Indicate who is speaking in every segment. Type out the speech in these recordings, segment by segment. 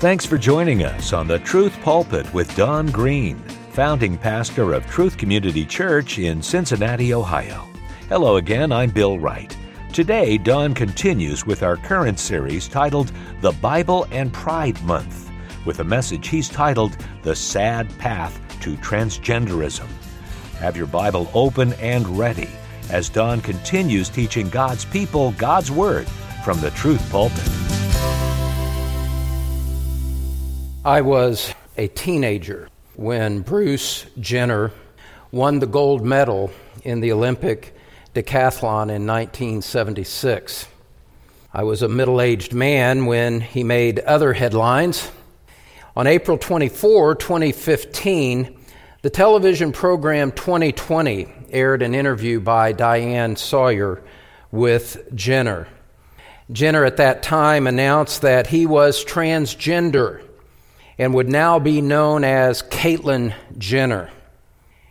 Speaker 1: Thanks for joining us on the Truth Pulpit with Don Green, founding pastor of Truth Community Church in Cincinnati, Ohio. Hello again, I'm Bill Wright. Today, Don continues with our current series titled The Bible and Pride Month, with a message he's titled The Sad Path to Transgenderism. Have your Bible open and ready as Don continues teaching God's people God's Word from the Truth Pulpit.
Speaker 2: I was a teenager when Bruce Jenner won the gold medal in the Olympic decathlon in 1976. I was a middle aged man when he made other headlines. On April 24, 2015, the television program 2020 aired an interview by Diane Sawyer with Jenner. Jenner at that time announced that he was transgender and would now be known as Caitlyn Jenner.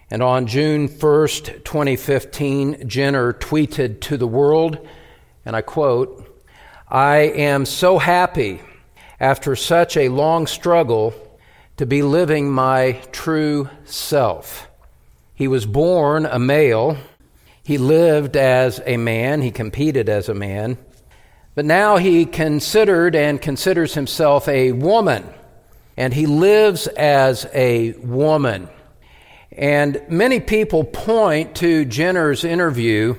Speaker 2: And on June 1st, 2015, Jenner tweeted to the world, and I quote, I am so happy after such a long struggle to be living my true self. He was born a male. He lived as a man. He competed as a man. But now he considered and considers himself a woman and he lives as a woman. And many people point to Jenner's interview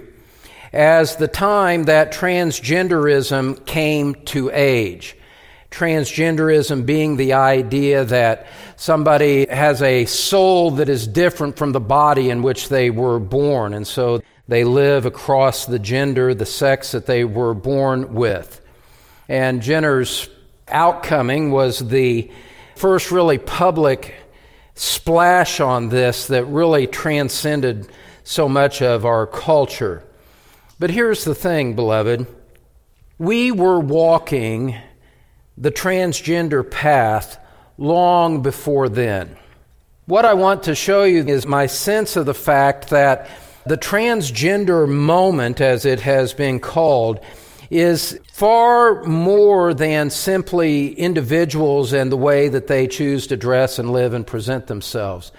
Speaker 2: as the time that transgenderism came to age. Transgenderism being the idea that somebody has a soul that is different from the body in which they were born, and so they live across the gender, the sex that they were born with. And Jenner's outcoming was the first really public splash on this that really transcended so much of our culture. But here's the thing, beloved. We were walking the transgender path long before then. What I want to show you is my sense of the fact that the transgender moment, as it has been called, is far more than simply individuals and the way that they choose to dress and live and present themselves.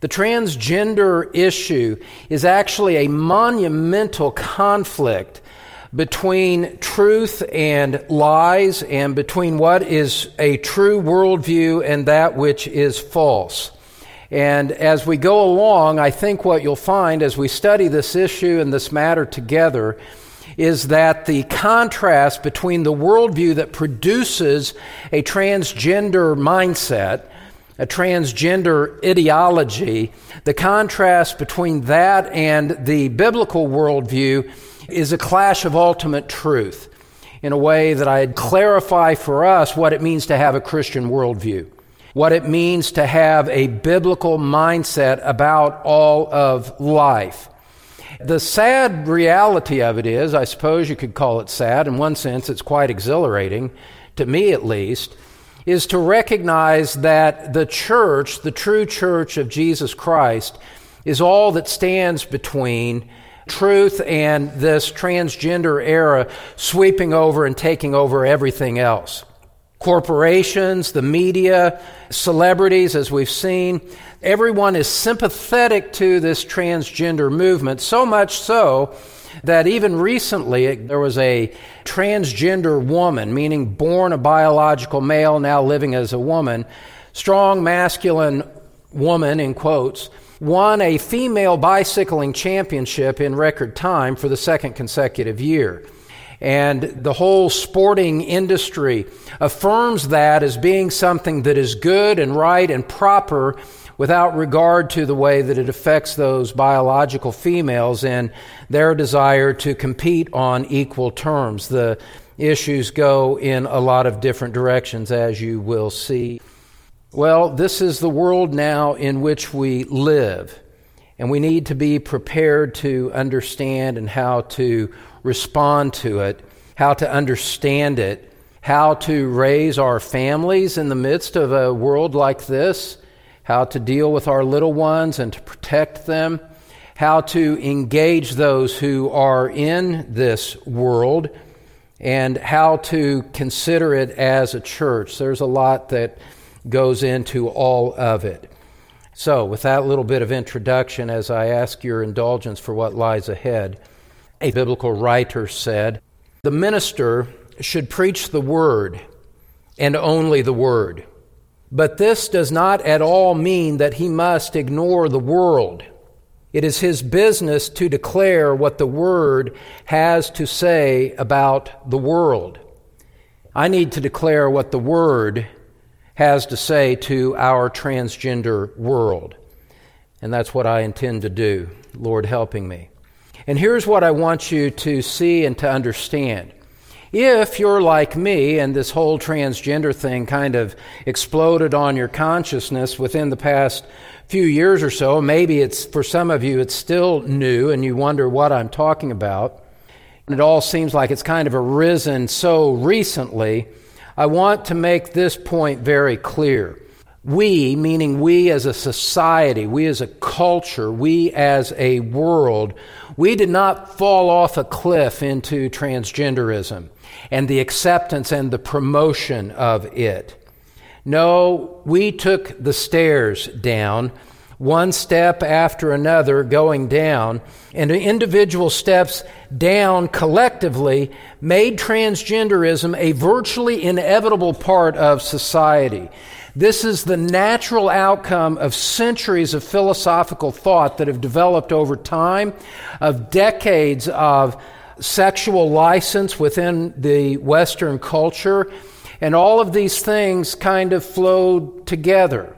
Speaker 2: The transgender issue is actually a monumental conflict between truth and lies and between what is a true worldview and that which is false. And as we go along, I think what you'll find as we study this issue and this matter together is that the contrast between the worldview that produces a transgender mindset, a transgender ideology, the contrast between that and the biblical worldview is a clash of ultimate truth in a way that I'd clarify for us what it means to have a Christian worldview, what it means to have a biblical mindset about all of life. The sad reality of it is, I suppose you could call it sad. In one sense, it's quite exhilarating, to me at least, is to recognize that the church, the true church of Jesus Christ, is all that stands between truth and this transgender era sweeping over and taking over everything else. Corporations, the media, celebrities, as we've seen, everyone is sympathetic to this transgender movement, so much so that even recently there was a transgender woman, meaning born a biological male, now living as a woman, strong masculine woman, in quotes, won a female bicycling championship in record time for the second consecutive year. And the whole sporting industry affirms that as being something that is good and right and proper without regard to the way that it affects those biological females and their desire to compete on equal terms. The issues go in a lot of different directions, as you will see. Well, this is the world now in which we live, and we need to be prepared to understand and how to respond to it, how to understand it, how to raise our families in the midst of a world like this how to deal with our little ones and to protect them, how to engage those who are in this world, and how to consider it as a church. There's a lot that goes into all of it. So, with that little bit of introduction, as I ask your indulgence for what lies ahead, a biblical writer said, The minister should preach the word and only the word. But this does not at all mean that he must ignore the world. It is his business to declare what the Word has to say about the world. I need to declare what the Word has to say to our transgender world. And that's what I intend to do, Lord helping me. And here's what I want you to see and to understand. If you're like me and this whole transgender thing kind of exploded on your consciousness within the past few years or so, maybe it's for some of you it's still new and you wonder what I'm talking about. And it all seems like it's kind of arisen so recently. I want to make this point very clear. We, meaning we as a society, we as a culture, we as a world, we did not fall off a cliff into transgenderism and the acceptance and the promotion of it. No, we took the stairs down, one step after another going down, and individual steps down collectively made transgenderism a virtually inevitable part of society. This is the natural outcome of centuries of philosophical thought that have developed over time, of decades of sexual license within the Western culture, and all of these things kind of flowed together.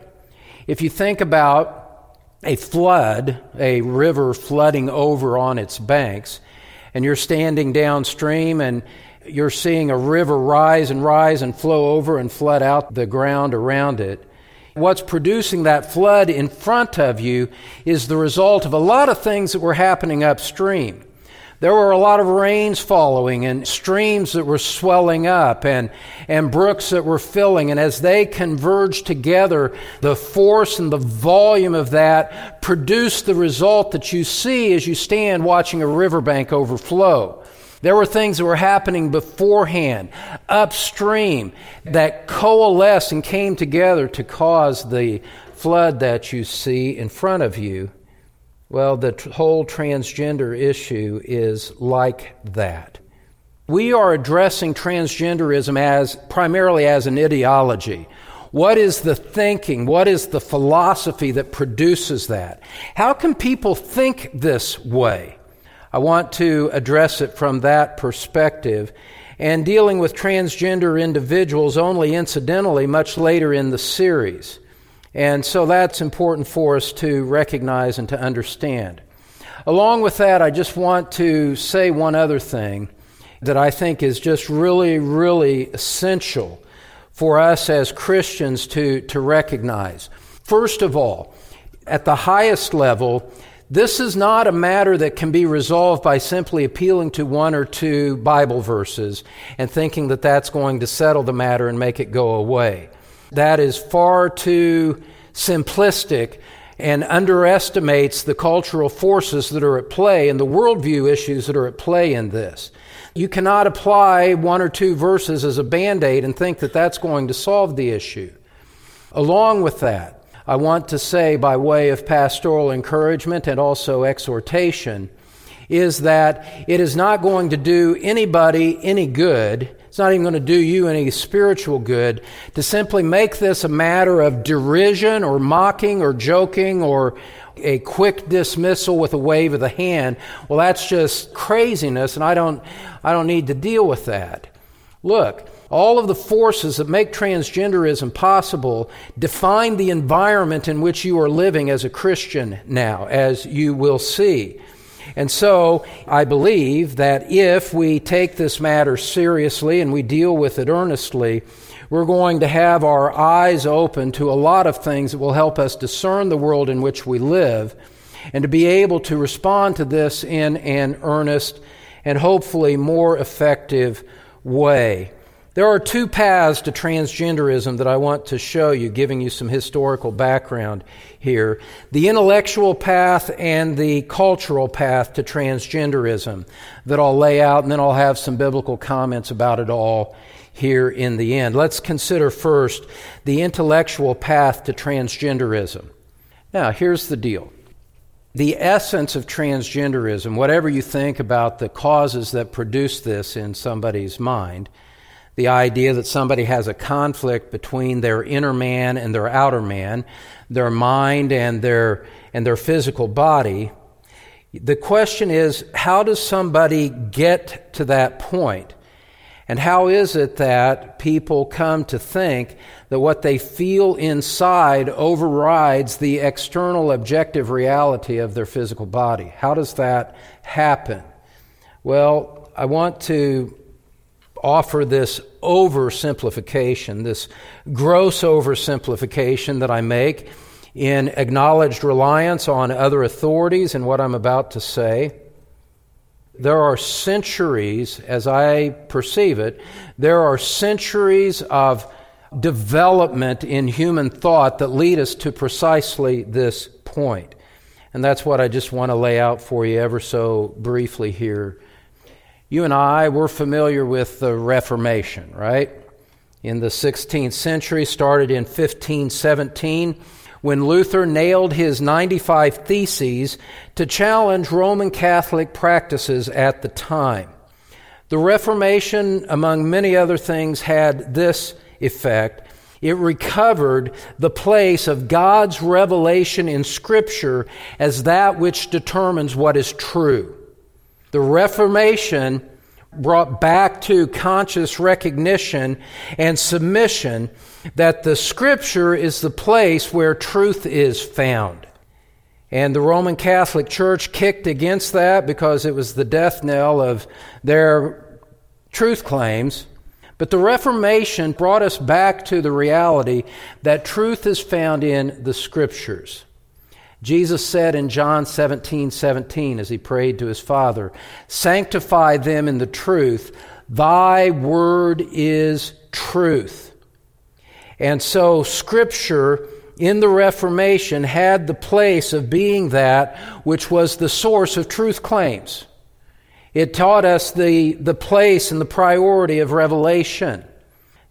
Speaker 2: If you think about a flood, a river flooding over on its banks, and you're standing downstream and you're seeing a river rise and rise and flow over and flood out the ground around it. What's producing that flood in front of you is the result of a lot of things that were happening upstream. There were a lot of rains following and streams that were swelling up and, and brooks that were filling. And as they converged together, the force and the volume of that produced the result that you see as you stand watching a riverbank overflow. There were things that were happening beforehand, upstream, that coalesced and came together to cause the flood that you see in front of you. Well, the whole transgender issue is like that. We are addressing transgenderism as primarily as an ideology. What is the thinking? What is the philosophy that produces that? How can people think this way? I want to address it from that perspective and dealing with transgender individuals only incidentally much later in the series. And so that's important for us to recognize and to understand. Along with that, I just want to say one other thing that I think is just really, really essential for us as Christians to, to recognize. First of all, at the highest level, this is not a matter that can be resolved by simply appealing to one or two Bible verses and thinking that that's going to settle the matter and make it go away that is far too simplistic and underestimates the cultural forces that are at play and the worldview issues that are at play in this. You cannot apply one or two verses as a band aid and think that that's going to solve the issue. Along with that, I want to say, by way of pastoral encouragement and also exhortation, is that it is not going to do anybody any good it's not even going to do you any spiritual good to simply make this a matter of derision or mocking or joking or a quick dismissal with a wave of the hand. Well, that's just craziness, and I don't, I don't need to deal with that. Look, all of the forces that make transgenderism possible define the environment in which you are living as a Christian now, as you will see. And so I believe that if we take this matter seriously and we deal with it earnestly, we're going to have our eyes open to a lot of things that will help us discern the world in which we live and to be able to respond to this in an earnest and hopefully more effective way. There are two paths to transgenderism that I want to show you, giving you some historical background here the intellectual path and the cultural path to transgenderism that I'll lay out, and then I'll have some biblical comments about it all here in the end. Let's consider first the intellectual path to transgenderism. Now, here's the deal. The essence of transgenderism, whatever you think about the causes that produce this in somebody's mind, the idea that somebody has a conflict between their inner man and their outer man, their mind and their, and their physical body. The question is, how does somebody get to that point? And how is it that people come to think that what they feel inside overrides the external objective reality of their physical body? How does that happen? Well, I want to offer this oversimplification, this gross oversimplification that I make in acknowledged reliance on other authorities and what I'm about to say. There are centuries, as I perceive it, there are centuries of development in human thought that lead us to precisely this point. And that's what I just want to lay out for you ever so briefly here you and I, we're familiar with the Reformation, right? In the 16th century, started in 1517, when Luther nailed his 95 Theses to challenge Roman Catholic practices at the time. The Reformation, among many other things, had this effect. It recovered the place of God's revelation in Scripture as that which determines what is true. The Reformation brought back to conscious recognition and submission that the Scripture is the place where truth is found. And the Roman Catholic Church kicked against that because it was the death knell of their truth claims. But the Reformation brought us back to the reality that truth is found in the Scriptures. Jesus said in John 17 17, as he prayed to his Father, Sanctify them in the truth. Thy word is truth. And so, Scripture in the Reformation had the place of being that which was the source of truth claims. It taught us the, the place and the priority of revelation.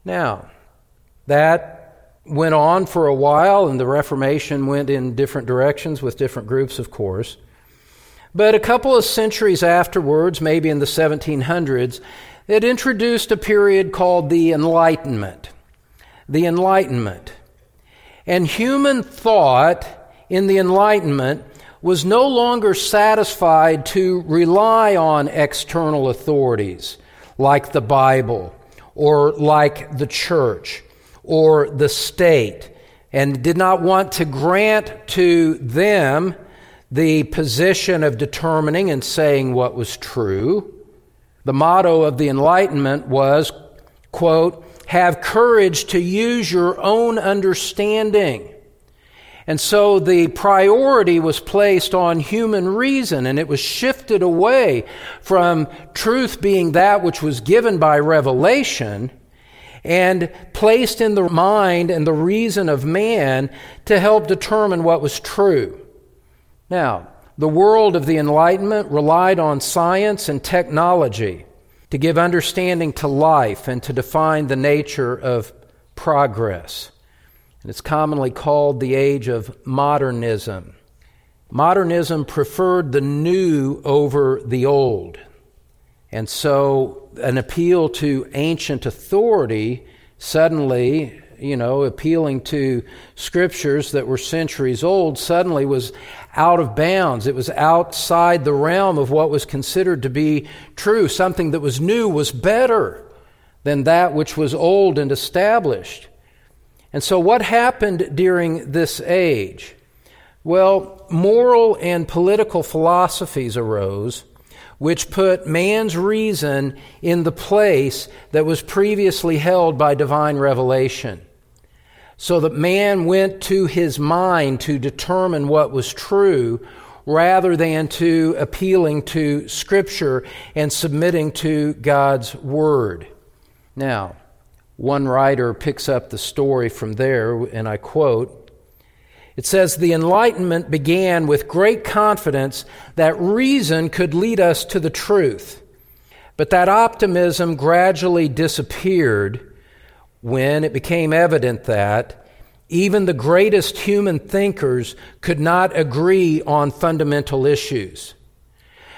Speaker 2: Now, that went on for a while, and the Reformation went in different directions with different groups, of course. But a couple of centuries afterwards, maybe in the 1700s, it introduced a period called the Enlightenment. The Enlightenment. And human thought in the Enlightenment was no longer satisfied to rely on external authorities like the Bible or like the church or the state and did not want to grant to them the position of determining and saying what was true. The motto of the Enlightenment was, quote, have courage to use your own understanding. And so the priority was placed on human reason and it was shifted away from truth being that which was given by revelation and placed in the mind and the reason of man to help determine what was true. Now, the world of the Enlightenment relied on science and technology to give understanding to life and to define the nature of progress. And it's commonly called the age of modernism. Modernism preferred the new over the old. And so an appeal to ancient authority suddenly, you know, appealing to scriptures that were centuries old, suddenly was out of bounds. It was outside the realm of what was considered to be true. Something that was new was better than that which was old and established. And so, what happened during this age? Well, moral and political philosophies arose which put man's reason in the place that was previously held by divine revelation. So that man went to his mind to determine what was true rather than to appealing to Scripture and submitting to God's Word. Now, One writer picks up the story from there, and I quote It says, The Enlightenment began with great confidence that reason could lead us to the truth. But that optimism gradually disappeared when it became evident that even the greatest human thinkers could not agree on fundamental issues.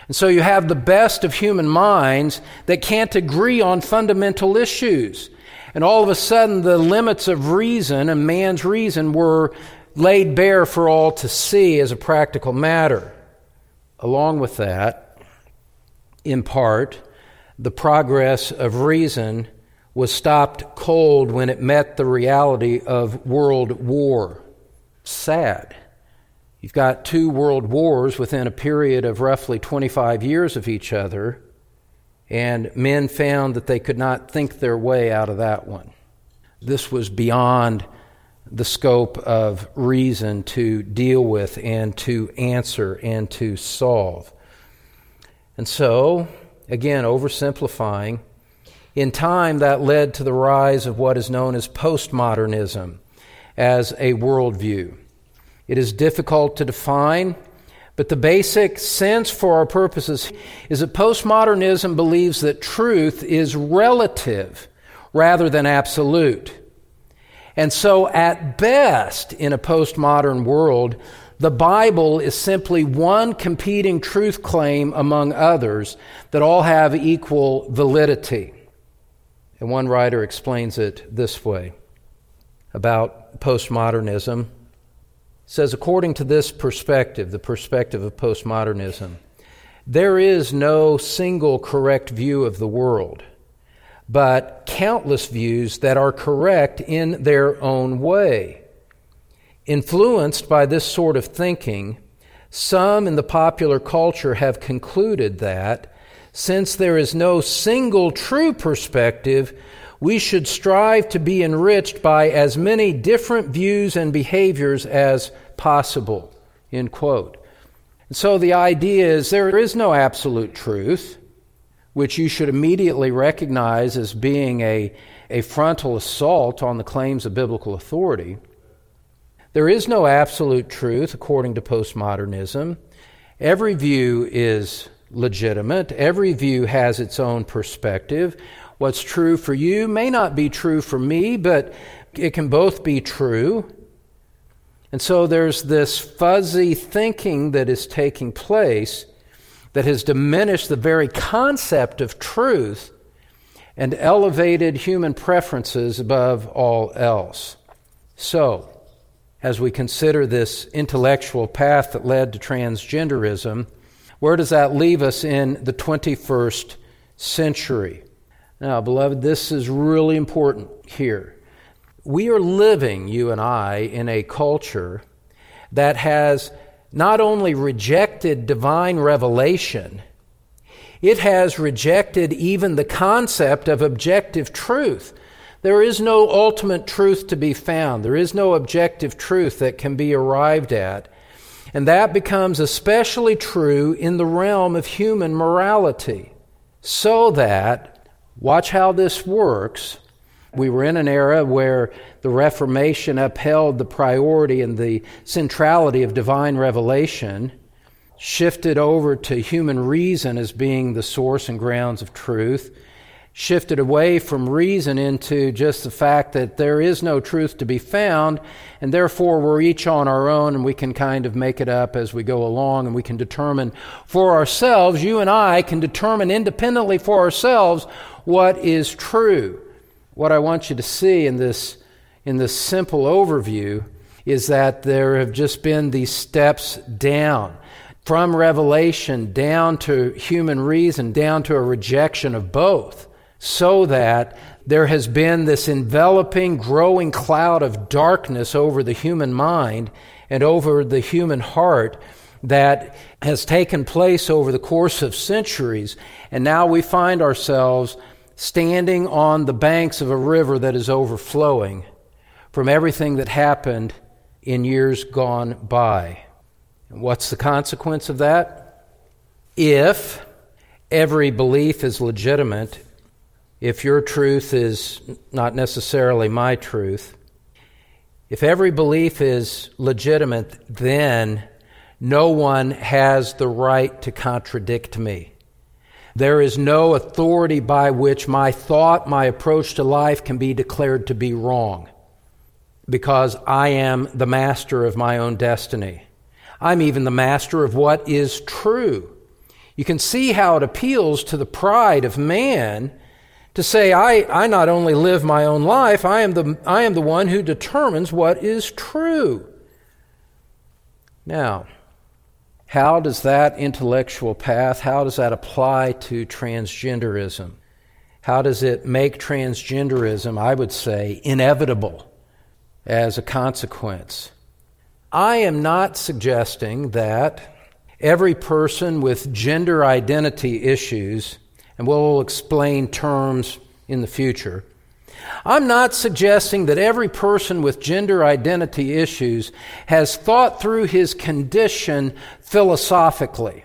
Speaker 2: And so you have the best of human minds that can't agree on fundamental issues. And all of a sudden, the limits of reason and man's reason were laid bare for all to see as a practical matter. Along with that, in part, the progress of reason was stopped cold when it met the reality of world war. Sad. You've got two world wars within a period of roughly 25 years of each other, and men found that they could not think their way out of that one. This was beyond the scope of reason to deal with and to answer and to solve. And so, again, oversimplifying, in time that led to the rise of what is known as postmodernism as a worldview. It is difficult to define, but the basic sense for our purposes is that postmodernism believes that truth is relative rather than absolute. And so, at best, in a postmodern world, the Bible is simply one competing truth claim among others that all have equal validity. And one writer explains it this way about postmodernism says, according to this perspective, the perspective of postmodernism, there is no single correct view of the world, but countless views that are correct in their own way. Influenced by this sort of thinking, some in the popular culture have concluded that since there is no single true perspective, we should strive to be enriched by as many different views and behaviors as possible. End quote. And so the idea is there is no absolute truth, which you should immediately recognize as being a, a frontal assault on the claims of biblical authority. There is no absolute truth according to postmodernism. Every view is legitimate, every view has its own perspective. What's true for you may not be true for me, but it can both be true. And so there's this fuzzy thinking that is taking place that has diminished the very concept of truth and elevated human preferences above all else. So, as we consider this intellectual path that led to transgenderism, where does that leave us in the 21st century? Now, beloved, this is really important here. We are living, you and I, in a culture that has not only rejected divine revelation, it has rejected even the concept of objective truth. There is no ultimate truth to be found. There is no objective truth that can be arrived at. And that becomes especially true in the realm of human morality. So that Watch how this works. We were in an era where the Reformation upheld the priority and the centrality of divine revelation, shifted over to human reason as being the source and grounds of truth, shifted away from reason into just the fact that there is no truth to be found, and therefore we're each on our own and we can kind of make it up as we go along and we can determine for ourselves, you and I can determine independently for ourselves what is true. What I want you to see in this, in this simple overview is that there have just been these steps down from revelation down to human reason, down to a rejection of both so that there has been this enveloping, growing cloud of darkness over the human mind and over the human heart that has taken place over the course of centuries. And now we find ourselves standing on the banks of a river that is overflowing from everything that happened in years gone by. And what's the consequence of that? If every belief is legitimate if your truth is not necessarily my truth, if every belief is legitimate, then no one has the right to contradict me. There is no authority by which my thought, my approach to life can be declared to be wrong because I am the master of my own destiny. I'm even the master of what is true. You can see how it appeals to the pride of man to say, I, I not only live my own life, I am, the, I am the one who determines what is true. Now, how does that intellectual path, how does that apply to transgenderism? How does it make transgenderism, I would say, inevitable as a consequence? I am not suggesting that every person with gender identity issues, and we'll explain terms in the future, I'm not suggesting that every person with gender identity issues has thought through his condition philosophically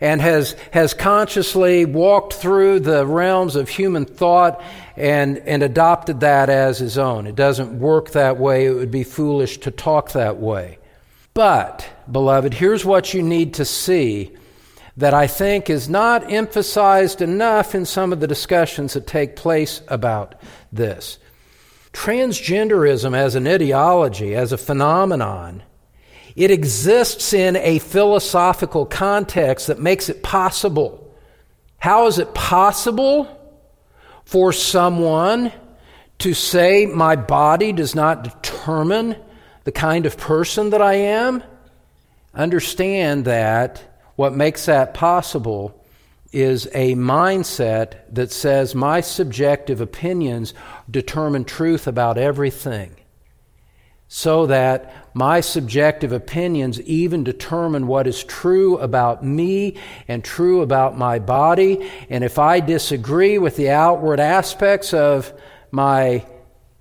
Speaker 2: and has, has consciously walked through the realms of human thought and, and adopted that as his own. It doesn't work that way. It would be foolish to talk that way. But, beloved, here's what you need to see that I think is not emphasized enough in some of the discussions that take place about this. Transgenderism as an ideology, as a phenomenon, it exists in a philosophical context that makes it possible. How is it possible for someone to say, My body does not determine the kind of person that I am? Understand that what makes that possible is a mindset that says my subjective opinions determine truth about everything. So that my subjective opinions even determine what is true about me and true about my body. And if I disagree with the outward aspects of my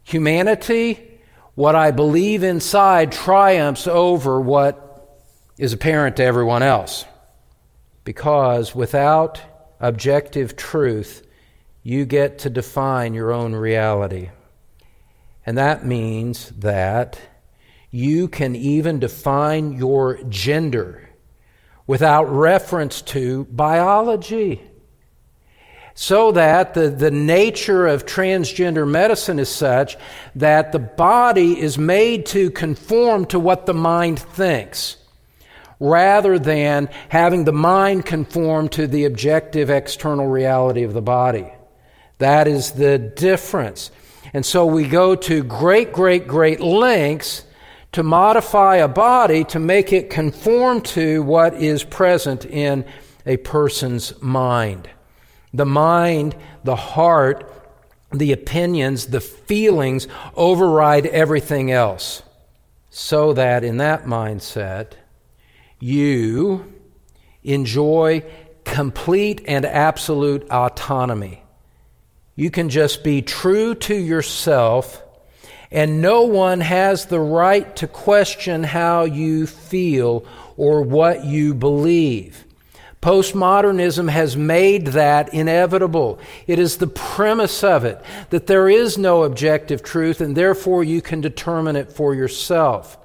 Speaker 2: humanity, what I believe inside triumphs over what is apparent to everyone else because without objective truth, you get to define your own reality. And that means that you can even define your gender without reference to biology. So that the, the nature of transgender medicine is such that the body is made to conform to what the mind thinks rather than having the mind conform to the objective external reality of the body. That is the difference. And so we go to great, great, great lengths to modify a body to make it conform to what is present in a person's mind. The mind, the heart, the opinions, the feelings override everything else. So that in that mindset, you enjoy complete and absolute autonomy. You can just be true to yourself, and no one has the right to question how you feel or what you believe. Postmodernism has made that inevitable. It is the premise of it that there is no objective truth, and therefore you can determine it for yourself.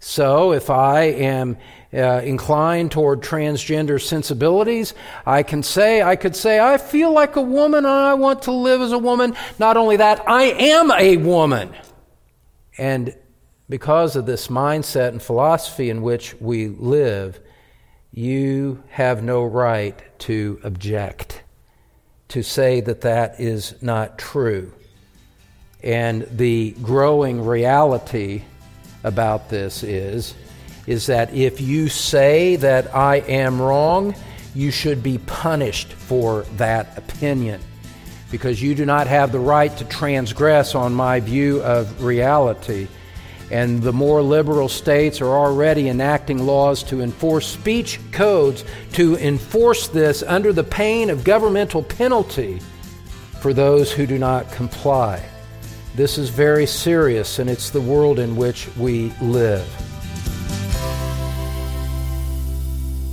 Speaker 2: So, if I am uh, inclined toward transgender sensibilities, I can say, I could say, I feel like a woman I want to live as a woman. Not only that, I am a woman. And because of this mindset and philosophy in which we live, you have no right to object, to say that that is not true. And the growing reality about this is is that if you say that I am wrong, you should be punished for that opinion because you do not have the right to transgress on my view of reality. And the more liberal states are already enacting laws to enforce speech codes to enforce this under the pain of governmental penalty for those who do not comply. This is very serious, and it's the world in which we live.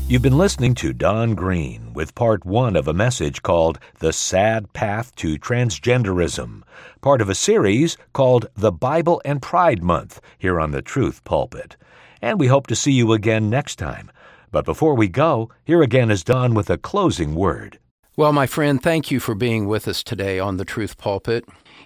Speaker 1: You've been listening to Don Green with part one of a message called The Sad Path to Transgenderism, part of a series called The Bible and Pride Month here on the Truth Pulpit. And we hope to see you again next time. But before we go, here again is Don with a closing word.
Speaker 2: Well, my friend, thank you for being with us today on the Truth Pulpit.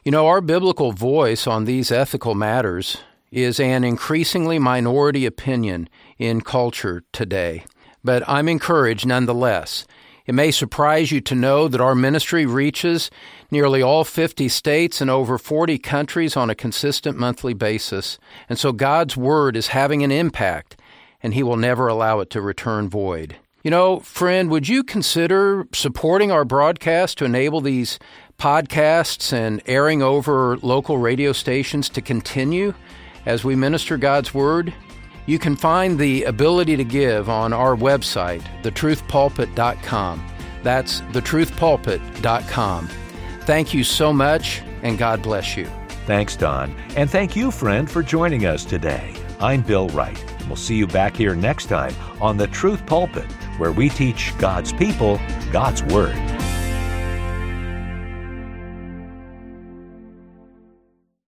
Speaker 2: You know, our biblical voice on these ethical matters is an increasingly minority opinion in culture today but I'm encouraged nonetheless. It may surprise you to know that our ministry reaches nearly all 50 states and over 40 countries on a consistent monthly basis. And so God's Word is having an impact, and He will never allow it to return void. You know, friend, would you consider supporting our broadcast to enable these podcasts and airing over local radio stations to continue as we minister God's Word? You can find the ability to give on our website, thetruthpulpit.com. That's thetruthpulpit.com. Thank you so much, and God bless you.
Speaker 1: Thanks, Don. And thank you, friend, for joining us today. I'm Bill Wright. We'll see you back here next time on The Truth Pulpit, where we teach God's people God's Word.